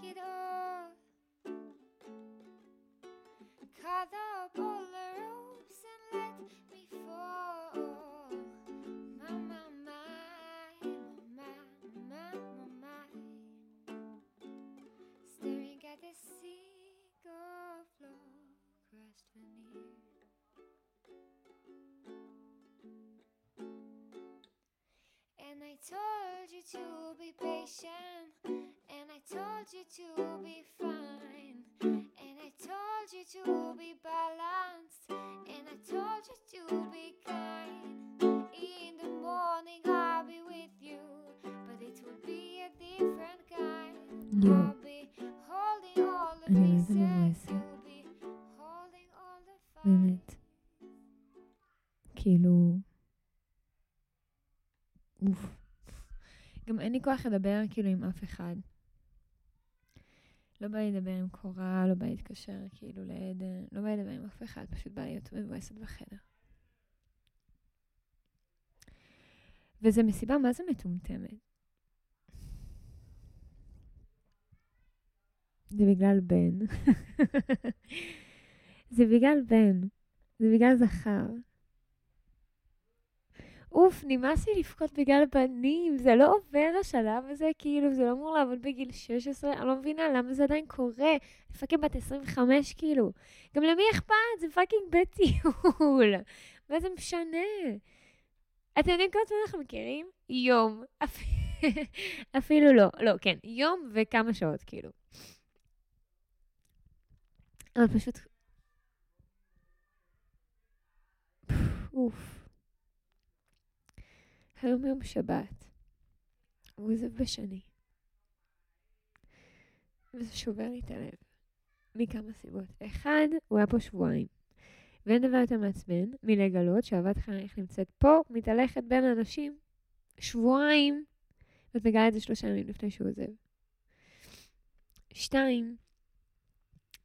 kiddo. The אני pieces, מבואסת. באמת. כאילו... אוף. גם אין לי כוח לדבר כאילו עם אף אחד. לא בא לי לדבר עם קורה, לא בא לי להתקשר כאילו לעדן, לא בא לי לדבר עם אף אחד, פשוט בא להיות מבואסת בחדר. וזה מסיבה מה זה מטומטמת. זה בגלל בן. זה בגלל בן. זה בגלל זכר. אוף, נמאס לי לבכות בגלל בנים, זה לא עובר השלב הזה, כאילו, זה לא אמור לעבור בגיל 16, אני לא מבינה למה זה עדיין קורה. אני fucking בת 25, כאילו. גם למי אכפת? זה פאקינג בית טיול. מה זה משנה? אתם יודעים כמה זמן אנחנו מכירים? יום. אפ- אפילו לא. לא, כן, יום וכמה שעות, כאילו. אבל פשוט... אוף. היום יום שבת. הוא עוזב בשני. וזה שובר לי את הלב. מכמה סיבות. אחד, הוא היה פה שבועיים. ואין דבר יותר מעצבן מלגלות שאהבת חייך נמצאת פה, מתהלכת בין אנשים. שבועיים. ואת מגלה את זה שלושה ימים לפני שהוא עוזב. שתיים,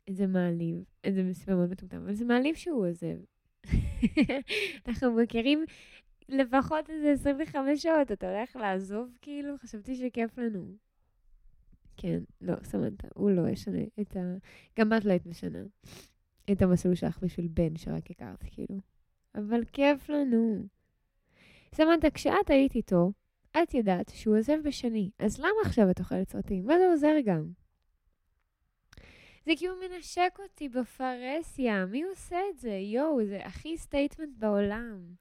זה מעליב. זה מסיבה מאוד מטומטם, אבל זה מעליב שהוא עוזב. אנחנו מכירים לפחות איזה 25 שעות, אתה הולך לעזוב כאילו? חשבתי שכיף לנו. כן, לא, סמנתה, הוא לא ישנה את ה... גם את לא היית משנה את המסלול שלך בשביל בן שרק הכרת, כאילו. אבל כיף לנו. סמנתה, כשאת היית איתו, את ידעת שהוא עוזב בשני, אז למה עכשיו את אוכלת סרטים? מה זה עוזר גם? זה כי הוא מנשק אותי בפרהסיה, מי עושה את זה? יואו, זה הכי statement בעולם.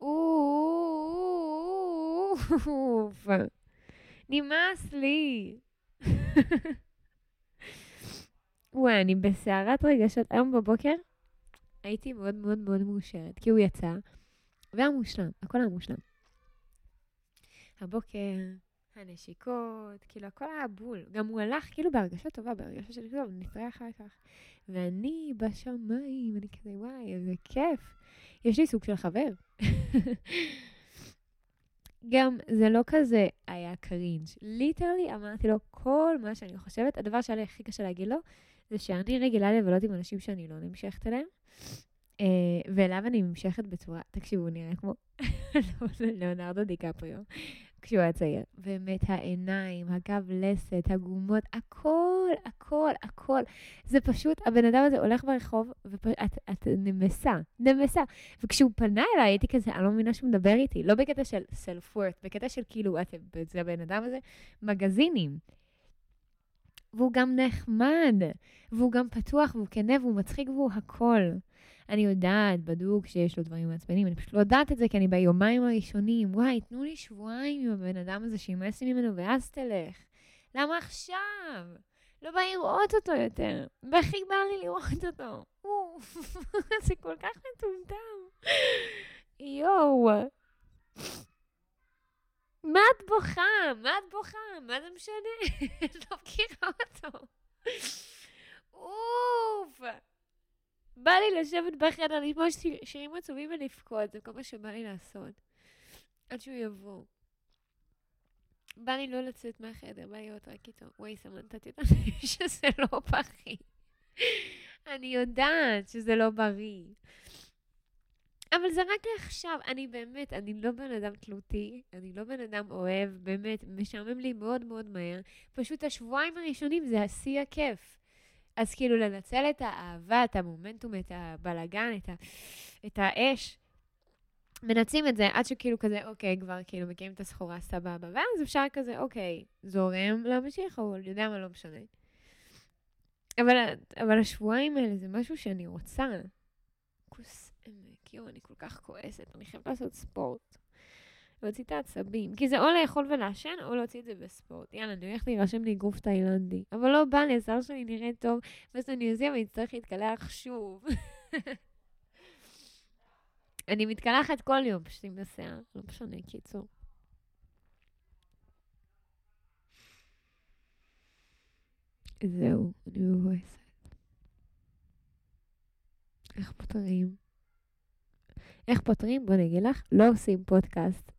אוף, נמאס לי. וואי, אני בסערת רגשות. היום בבוקר הייתי מאוד מאוד מאוד מאושרת, כי הוא יצא, והיה מושלם, הכל היה מושלם. הבוקר, הנשיקות, כאילו הכל היה בול. גם הוא הלך כאילו בהרגשה טובה, בהרגשה של טוב, נתראה אחר כך. ואני בשמיים, אני כזה, וואי, איזה כיף. יש לי סוג של חבר. גם זה לא כזה היה cringe. literally אמרתי לו כל מה שאני חושבת. הדבר שהיה לי הכי קשה להגיד לו, זה שאני רגילה לבלות עם אנשים שאני לא נמשכת אליהם. אה, ואליו אני נמשכת בצורה, תקשיבו, הוא נראה כמו ליאונרדו דיקפריו, כשהוא היה צעיר. באמת, העיניים, הגב, הלסת, הגומות, הכל, הכל, הכל. זה פשוט, הבן אדם הזה הולך ברחוב, ואת את נמסה, נמסה. וכשהוא פנה אליי, הייתי כזה, אני לא מבינה שהוא מדבר איתי. לא בקטע של self-worth, בקטע של כאילו, זה הבן אדם הזה, מגזינים. והוא גם נחמד, והוא גם פתוח, והוא כנה, והוא מצחיק, והוא הכל. אני יודעת, בדוק, שיש לו דברים מעצבנים, אני פשוט לא יודעת את זה, כי אני ביומיים הראשונים. וואי, תנו לי שבועיים עם הבן אדם הזה שימאס לי ממנו, ואז תלך. למה עכשיו? לא בא לראות אותו יותר. והכי בא לי לראות אותו. אוף, זה כל כך מטומטם. יואו. מה את בוכה? מה את בוכה? מה זה משנה? לא מכירה אותו. אוף. בא לי לשבת בחדר, לשמוע שיר- שירים עצובים ולבכות, זה כל מה שבא לי לעשות. עד שהוא יבוא. בא לי לא לצאת מהחדר, בא לי להיות רק איתו. וואי, סמנתה, את יודעת שזה לא בריא. אני יודעת שזה לא בריא. אבל זה רק לעכשיו, אני באמת, אני לא בן אדם תלותי, אני לא בן אדם אוהב, באמת, משעמם לי מאוד מאוד מהר. פשוט השבועיים הראשונים זה השיא הכיף. אז כאילו לנצל את האהבה, את המומנטום, את הבלגן, את, ה, את האש. מנצלים את זה עד שכאילו כזה, אוקיי, כבר כאילו מקימים את הסחורה סבבה, ואז אפשר כזה, אוקיי, זורם, להמשיך, או יודע מה, לא משנה. אבל, אבל השבועיים האלה זה משהו שאני רוצה. כוס עמק, יואו, אני כל כך כועסת, אני חייבת לעשות ספורט. להוציא את העצבים. כי זה או לאכול ולעשן, או להוציא את זה בספורט. יאללה, אני הולכת להירשם גוף תאילנדי. אבל לא בא לי, השיער שלי נראה טוב, ואז אני אעזיע ואני אצטרך להתקלח שוב. אני מתקלחת כל יום פשוט עם השיער, לא משנה, קיצור. זהו, אני מבואסת. איך פותרים? איך פותרים? בוא נגיד לך, לא עושים פודקאסט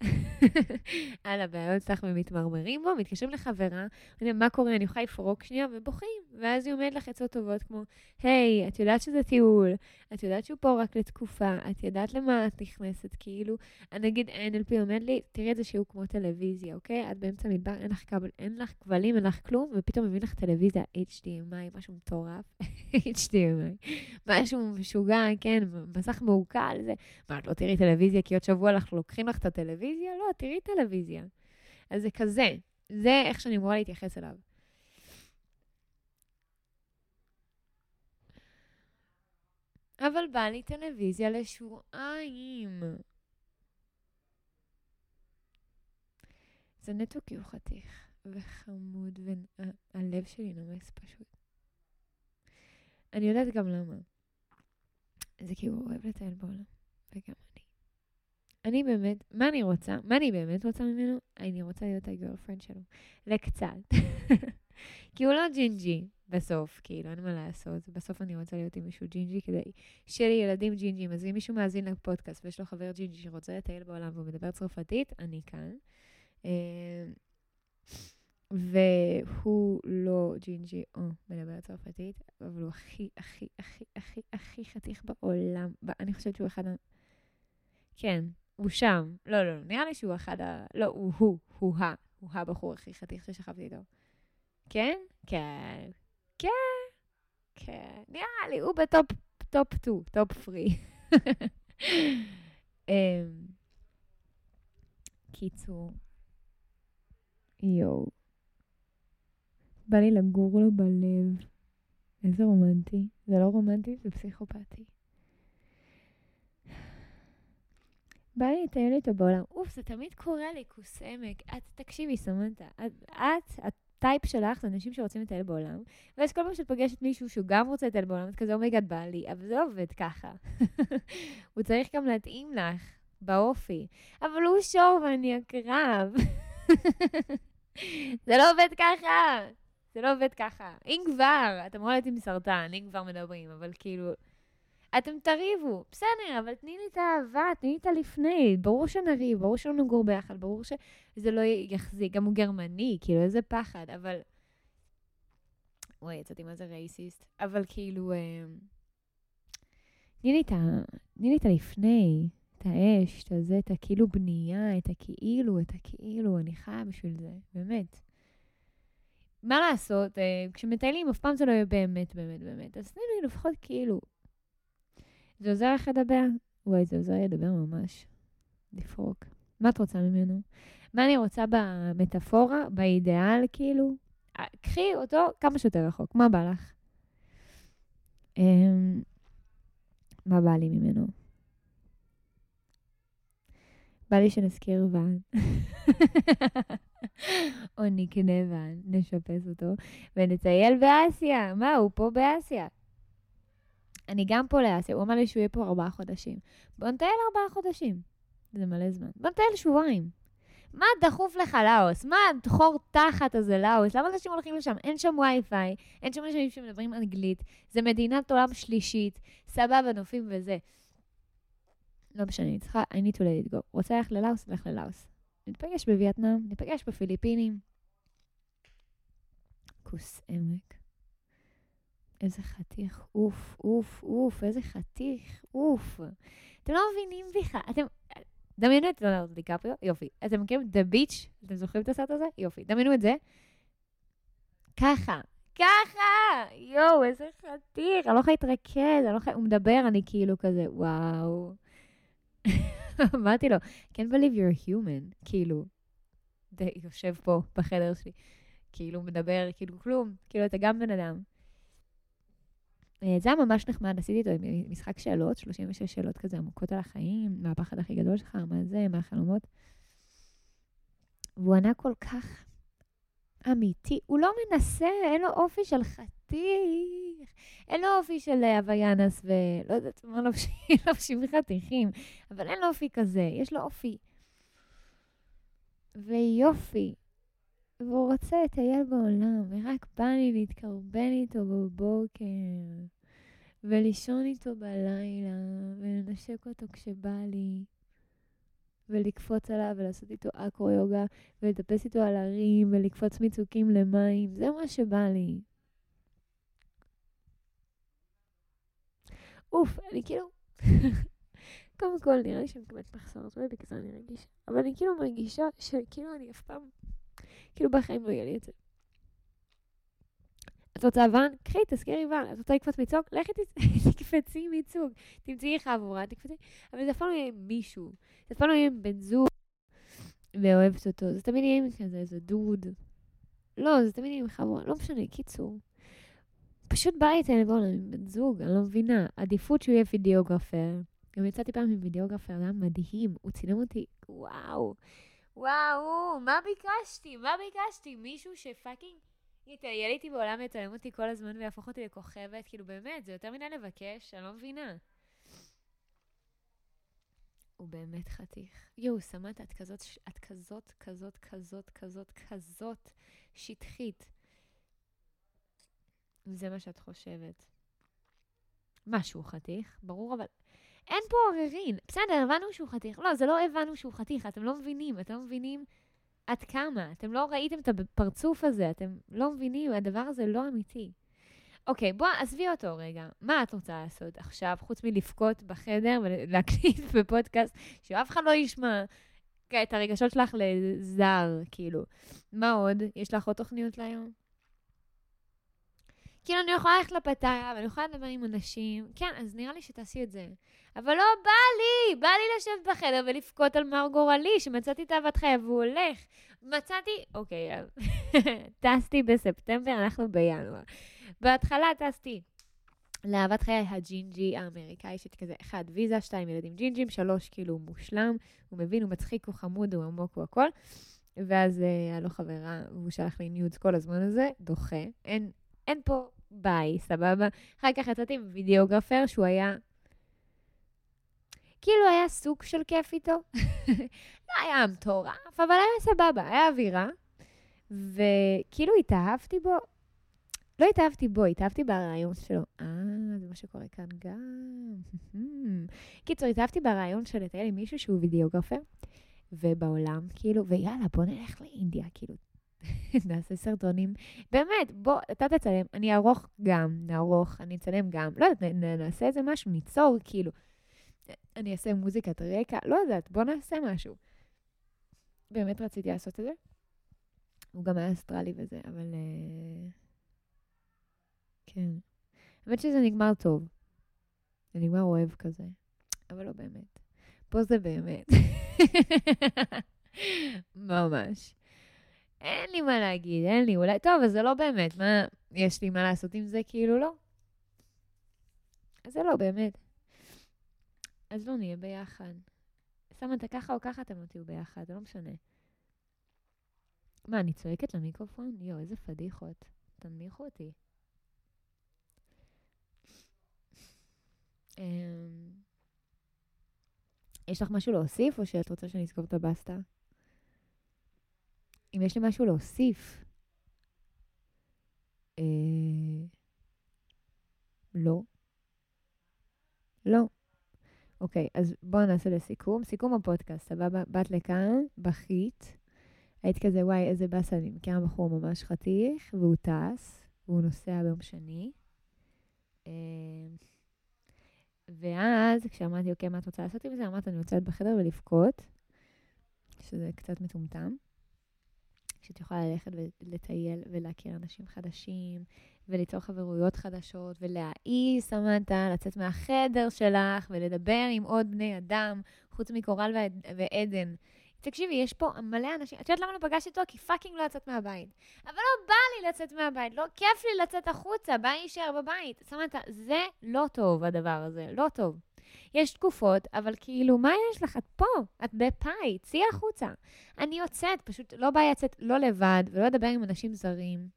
על הבעיות שלך ומתמרמרים בו, מתקשרים לחברה, אומרים, מה קורה, אני יכולה לפרוק שנייה, ובוכים. ואז היא אומרת לך עצות טובות כמו, היי, את יודעת שזה טיול, את יודעת שהוא פה רק לתקופה, את יודעת למה את נכנסת, כאילו, נגיד NLP אומר לי, תראי את זה שהוא כמו טלוויזיה, אוקיי? את באמצע מדבר, אין לך כבל, אין לך כבלים, אין לך כלום, ופתאום מביא לך טלוויזיה HDMI, משהו מטורף, HDMI, משהו משוגע, כן, מסך מעוקל, זה. מה, את לא תראי טלוויזיה כי עוד שבוע אנחנו לוקחים לך את הטלוויזיה? לא, תראי טלוויזיה. אז זה כזה, זה איך שאני אמורה להתייחס אליו. אבל בא לי טלוויזיה לשבועיים. זה נטו כי הוא חתיך וחמוד, והלב שלי נמס פשוט. אני יודעת גם למה. זה כי הוא אוהב לטייל בעולם, וגם אני. אני באמת, מה אני רוצה? מה אני באמת רוצה ממנו? אני רוצה להיות ה girlfriend שלו. לקצת. כי הוא לא ג'ינג'י בסוף, כאילו, אין מה לעשות. בסוף אני רוצה להיות עם מישהו ג'ינג'י כדי שיהיה לי ילדים ג'ינג'ים. אז אם מישהו מאזין לפודקאסט ויש לו חבר ג'ינג'י שרוצה לטייל בעולם והוא מדבר צרפתית, אני כאן. אה, והוא לא ג'ינג'י או מדבר צרפתית, אבל הוא הכי, הכי, הכי, הכי, הכי חתיך בעולם. אני חושבת שהוא אחד ה... כן, הוא שם. לא, לא, נראה לי שהוא אחד ה... לא, הוא הוא, הוא ה... הוא הבחור הכי חתיך ששכבתי איתו. כן? כן. כן. כן. נראה לי, הוא ב top top 2, top 3. קיצור, יואו. בא לי לגור לו בלב. איזה רומנטי. זה לא רומנטי, זה פסיכופתי. בא לי לטייל איתו בעולם. אוף, זה תמיד קורה לי, כוס עמק. את, תקשיבי, סמנטה, את, את, ה type שלך זה אנשים שרוצים לטייל בעולם, ואז כל פעם שאת פוגשת מישהו שהוא גם רוצה לטייל בעולם, את כזה, oh my God, בא לי, אבל זה לא עובד ככה. הוא צריך גם להתאים לך באופי. אבל הוא שור ואני עקרב. זה לא עובד ככה. זה לא עובד ככה. אם כבר, אתם רואים אותי עם סרטן, אם כבר מדברים, אבל כאילו... אתם תריבו, בסדר, אבל תני לי את האהבה, תני לי את הלפני. ברור שנריב, ברור שלא נגור ביחד, ברור שזה לא יחזיק. גם הוא גרמני, כאילו, איזה פחד, אבל... וואי, יצאתי מה זה רייסיסט. אבל כאילו, אה... תני לי את ה... תני לי את הלפני, את האש, את הזה, את הכאילו בנייה, את הכאילו, את הכאילו, אני חיה בשביל זה, באמת. מה לעשות, אה, כשמטיילים אף פעם זה לא יהיה באמת, באמת, באמת. אז תני לי לפחות כאילו, זה עוזר לך לדבר? וואי, זה עוזר לי לדבר ממש. לפרוק. מה את רוצה ממנו? מה אני רוצה במטאפורה, באידיאל, כאילו? אה, קחי אותו כמה שיותר רחוק, מה בא לך? Um, מה בא לי ממנו? בא לי שנזכיר ואן. או נקנה ואן, נשפץ אותו, ונטייל באסיה. מה, הוא פה באסיה. אני גם פה לאסיה, הוא אמר לי שהוא יהיה פה ארבעה חודשים. בוא נטייל ארבעה חודשים. זה מלא זמן. בוא נטייל שבועיים. מה דחוף לך לאוס? מה הדחור תחת הזה לאוס? למה אנשים הולכים לשם? אין שם וי-פיי, אין שם אנשים שמדברים אנגלית, זה מדינת עולם שלישית, סבבה, נופים וזה. לא משנה, אני צריכה, I need to let it go. רוצה ללכת ללאוס? נלך ללאוס. ניפגש בווייטנאם, ניפגש בפיליפינים. כוס עמק. איזה חתיך, אוף, אוף, אוף, איזה חתיך, אוף. אתם לא מבינים בכלל, אתם... דמיינו את ליאונרדו דיקפריו, יופי. אתם מכירים The Beach? אתם זוכרים את הסרט הזה? יופי. דמיינו את זה. ככה, ככה! יואו, איזה חתיך, אני לא יכולה להתרכז, אני לא יכולה... הוא מדבר, אני כאילו כזה, וואו. אמרתי לו, can't believe you're human, כאילו. די, יושב פה בחדר שלי, כאילו מדבר, כאילו כלום, כאילו אתה גם בן אדם. אה, זה היה ממש נחמד, עשיתי איתו משחק שאלות, 36 שאלות כזה עמוקות על החיים, מה הפחד הכי גדול שלך, מה זה, מה החלומות. והוא ענה כל כך אמיתי, הוא לא מנסה, אין לו אופי של חתיך, אין לו אופי של הוויאנס ולא יודעת מה לובשים, לובשים חתיכים, אבל אין לו אופי כזה, יש לו אופי. ויופי. והוא רוצה לטייל בעולם, ורק בא לי להתקרבן איתו בבוקר, ולישון איתו בלילה, ולנשק אותו כשבא לי, ולקפוץ עליו ולעשות איתו אקרו-יוגה, ולטפס איתו על הרים, ולקפוץ מצוקים למים, זה מה שבא לי. אוף, אני כאילו... קודם כל, נראה לי שאני מקבלת מחסורת, ובגלל זה אני רגישה. אבל אני כאילו מרגישה שכאילו אני אף פעם כאילו בחיים לא יהיה לי את זה. את רוצה ואן? קחי, תזכירי ואן. את רוצה לקפוץ מצוק? לכי תקפצי מצוק. תמצאי חבורה, תקפצי. אבל זה אף פעם לא יהיה עם מישהו. זה אף פעם לא יהיה עם בן זוג ואוהבת אותו. זה תמיד יהיה עם כזה איזה דוד. לא, זה תמיד יהיה עם חבורה. לא משנה, קיצור. פשוט בא לי טלפון עם בן זוג, אני לא מבינה. עדיפות שהוא יהיה וידאוגרפר. גם יצאתי פעם עם videographer, היה מדהים. הוא צילם אותי, וואו. וואו, מה ביקשתי? מה ביקשתי? מישהו ש fucking יטייל איתי בעולם ויצלם אותי כל הזמן ויהפוך אותי לכוכבת? כאילו, באמת, זה יותר מדי לבקש, אני לא מבינה. הוא באמת חתיך. יואו, סמת, את כזאת, את כזאת, כזאת, כזאת, כזאת, כזאת שטחית. זה מה שאת חושבת. משהו חתיך, ברור, אבל אין פה עוררין. בסדר, הבנו שהוא חתיך. לא, זה לא הבנו שהוא חתיך, אתם לא מבינים, אתם לא מבינים עד כמה. אתם לא ראיתם את הפרצוף הזה, אתם לא מבינים, הדבר הזה לא אמיתי. אוקיי, בוא, עזבי אותו רגע. מה את רוצה לעשות עכשיו, חוץ מלבכות בחדר ולהקליט בפודקאסט, שאף אחד לא ישמע את הרגשות שלך לזר, כאילו. מה עוד? יש לך עוד תוכניות להיום? כאילו, אני יכולה ללכת לפתיה, ואני יכולה לדבר עם אנשים. כן, אז נראה לי שתעשי את זה. אבל לא בא לי, בא לי לשבת בחדר ולבכות על מר גורלי, שמצאתי את אהבת חיי והוא הולך. מצאתי, אוקיי, טסתי בספטמבר, אנחנו בינואר. בהתחלה טסתי לאהבת חיי הג'ינג'י האמריקאי, שהייתי כזה, אחד, ויזה, שתיים, ילדים ג'ינג'ים, שלוש, כאילו, מושלם, הוא מבין, הוא מצחיק, הוא חמוד, הוא עמוק, הוא הכל. ואז אה, היה לו חברה, והוא שלח לי nudes כל הזמן הזה, דוחה. אין, אין פה ביי, סבבה? אחר כך יצאתי עם videographer שהוא היה... כאילו היה סוג של כיף איתו. לא היה מטורף, אבל היה סבבה, היה אווירה. וכאילו התאהבתי בו, לא התאהבתי בו, התאהבתי ברעיון שלו. אה, זה מה שקורה כאן גם. קיצור, התאהבתי ברעיון של לטייל עם מישהו שהוא וידאוגרפר, ובעולם, כאילו, ויאללה, בוא נלך לאינדיה, כאילו, נעשה סרטונים. באמת, בוא, אתה תצלם, אני אערוך גם, נערוך, אני אצלם גם. לא יודעת, נעשה איזה משהו, ניצור, כאילו. אני אעשה מוזיקת רקע, לא יודעת, בוא נעשה משהו. באמת רציתי לעשות את זה. הוא גם היה אסטרלי וזה, אבל... Uh... כן. האמת שזה נגמר טוב. זה נגמר אוהב כזה, אבל לא באמת. פה זה באמת. ממש. אין לי מה להגיד, אין לי, אולי, טוב, אז זה לא באמת, מה, יש לי מה לעשות עם זה? כאילו לא. אז זה לא באמת. אז לא נהיה ביחד. שמה את ככה או ככה, אתם לא תהיו ביחד, זה לא משנה. מה, אני צועקת למיקרופון? יואו, איזה פדיחות. תנמיכו אותי. אמ, יש לך משהו להוסיף, או שאת רוצה שאני אסגור את הבסטה? אם יש לי משהו להוסיף. אה... לא. לא. אוקיי, אז בואו נעשה לסיכום. סיכום הפודקאסט, סבבה? באת לכאן, בכית. היית כזה, וואי, איזה באסה, אני מכירה בחור ממש חתיך, והוא טס, והוא נוסע ביום שני. אה, ואז כשאמרתי, אוקיי, מה את רוצה לעשות עם זה? אמרת, אני רוצה להיות בחדר ולבכות, שזה קצת מטומטם. שאת יכולה ללכת ולטייל ולהכיר אנשים חדשים, וליצור חברויות חדשות, ולהעיס, סמנתה, לצאת מהחדר שלך ולדבר עם עוד בני אדם, חוץ מקורל ועדן. תקשיבי, יש פה מלא אנשים, את יודעת למה לא פגשתי אותו? כי פאקינג לא לצאת מהבית. אבל לא בא לי לצאת מהבית, לא כיף לי לצאת החוצה, בא לי להישאר בבית. סמנתה, זה לא טוב, הדבר הזה, לא טוב. יש תקופות, אבל כאילו, מה יש לך? את פה, את בפאי, צאי החוצה. אני יוצאת, פשוט לא בא לי לצאת לא לבד ולא לדבר עם אנשים זרים.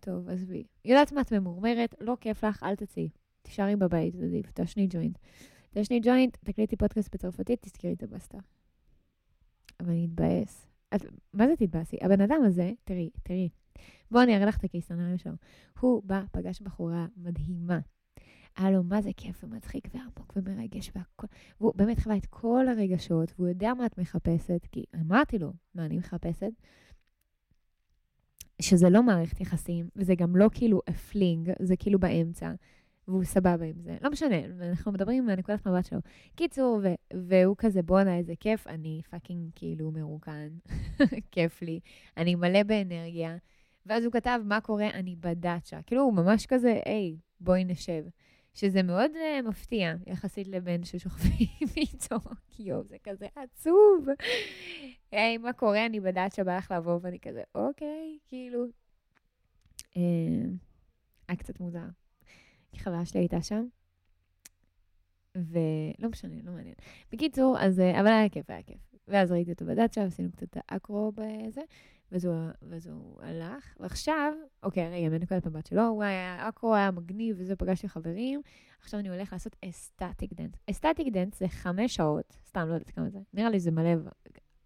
טוב, עזבי. יודעת מה את ממורמרת, לא כיף לך, אל תצאי. תישארי בבית, עדיף, תעשני ג'וינט. תעשני ג'וינט, תקליטי פודקאסט בצרפתית, תזכרי את הבסטה. אבל אני אתבאס. את, מה זה תתבאסי? הבן אדם הזה, תראי, תראי. בואו אני אראה לך את הקייסנריה שלו. הוא בא, פגש בחורה מדהימה. היה לו מה זה כיף ומצחיק ועמוק ומרגש והכל. והוא באמת חווה את כל הרגשות, והוא יודע מה את מחפשת, כי אמרתי לו מה אני מחפשת, שזה לא מערכת יחסים, וזה גם לא כאילו ה fling, זה כאילו באמצע, והוא סבבה עם זה. לא משנה, אנחנו מדברים מהנקודת מבט שלו. קיצור, ו- והוא כזה, בואנה, איזה כיף, אני fucking כאילו מרוקן, כיף לי, אני מלא באנרגיה. ואז הוא כתב, מה קורה? אני בדאצ'ה. כאילו, הוא ממש כזה, היי, בואי נשב. שזה מאוד אה, מפתיע יחסית לבן ששוכבים איתו, יואו, זה כזה עצוב. היי, מה קורה? אני בדאצ'ה, בא לך לבוא, ואני כזה, אוקיי, כאילו. אה, היה קצת מוזר. כי חברה שלי הייתה שם, ולא משנה, לא מעניין. בקיצור, אז, אה, אבל היה כיף, היה כיף. ואז ראיתי אותו בדאצ'ה, עשינו קצת acro בזה, ואז הוא, ואז הוא הלך. ועכשיו, אוקיי, רגע, מנקודת מבט שלו, הוא היה acro, היה מגניב, וזה, פגשתי חברים. עכשיו אני הולך לעשות ecstatic dance. ecstatic dance זה חמש שעות, סתם לא יודעת כמה זה, נראה לי זה מלא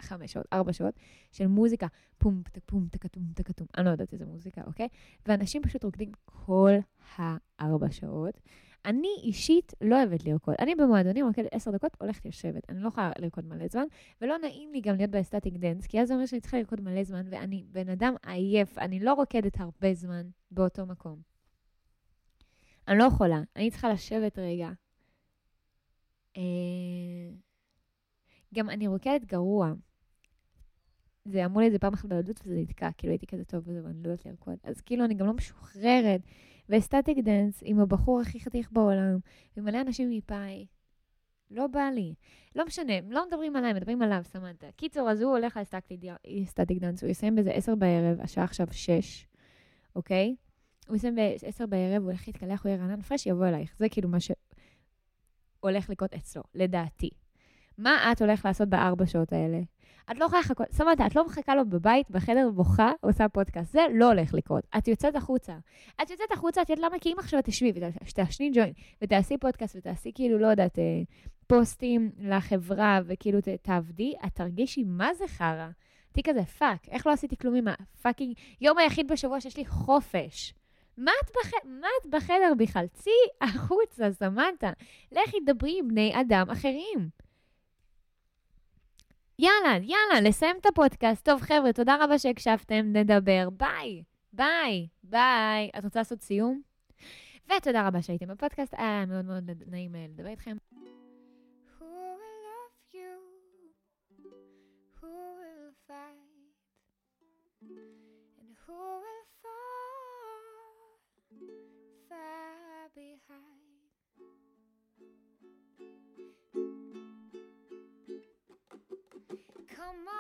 חמש שעות, ארבע שעות, של מוזיקה, פום, פום, טקטום, טקטום, אני לא יודעת איזה מוזיקה, אוקיי? ואנשים פשוט רוקדים כל הארבע שעות. אני אישית לא אוהבת לרקוד. אני במועדונים רוקדת עשר דקות, הולכת יושבת. אני לא יכולה לרקוד מלא זמן, ולא נעים לי גם להיות ב ecstatic dance, כי אז זה אומר שאני צריכה לרקוד מלא זמן, ואני בן אדם עייף, אני לא רוקדת הרבה זמן באותו מקום. אני לא יכולה, אני צריכה לשבת רגע. אה, גם אני רוקדת גרוע. זה אמרו לי את זה פעם אחת בילדות וזה נתקע, כאילו הייתי כזה טוב וזה, ואני לא יודעת לרקוד. אז כאילו אני גם לא משוחררת. ו ecstatic dance עם הבחור הכי חתיך בעולם, ומלא אנשים מפאי. לא בא לי. לא משנה, לא מדברים עליי, מדברים עליו, סמנתה. קיצור, אז הוא הולך ל ecstatic dance, הוא יסיים בזה עשר בערב, השעה עכשיו שש, אוקיי? הוא יסיים בעשר בערב, הוא הולך להתקלח, הוא יהיה רענן fresh, יבוא אלייך. זה כאילו מה שהולך לקרות אצלו, לדעתי. מה את הולכת לעשות בארבע שעות האלה? את לא יכולה לחכות, סבבה, את לא מחכה לו בבית, בחדר בוכה, עושה פודקאסט. זה לא הולך לקרות. את יוצאת החוצה. את יוצאת החוצה, את יודעת למה? כי אם עכשיו תשבי ותעשני ג'וינט, ותעשי פודקאסט, ותעשי כאילו, לא יודעת, אה, פוסטים לחברה, וכאילו תעבדי, את תרגישי מה זה חרא. תהיי כזה, fuck, איך לא עשיתי כלום עם ה fucking יום היחיד בשבוע שיש לי חופש. מה את, בח... מה את בחדר בכלל? צאי החוצה, סמנתה. לכי דברי עם בני אדם אחרים. יאללה, יאללה, לסיים את הפודקאסט. טוב, חבר'ה, תודה רבה שהקשבתם, נדבר. ביי, ביי, ביי. את רוצה לעשות סיום? ותודה רבה שהייתם בפודקאסט, היה מאוד מאוד נעים אה, לדבר איתכם. Who will fall far behind? come on.